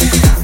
Yeah.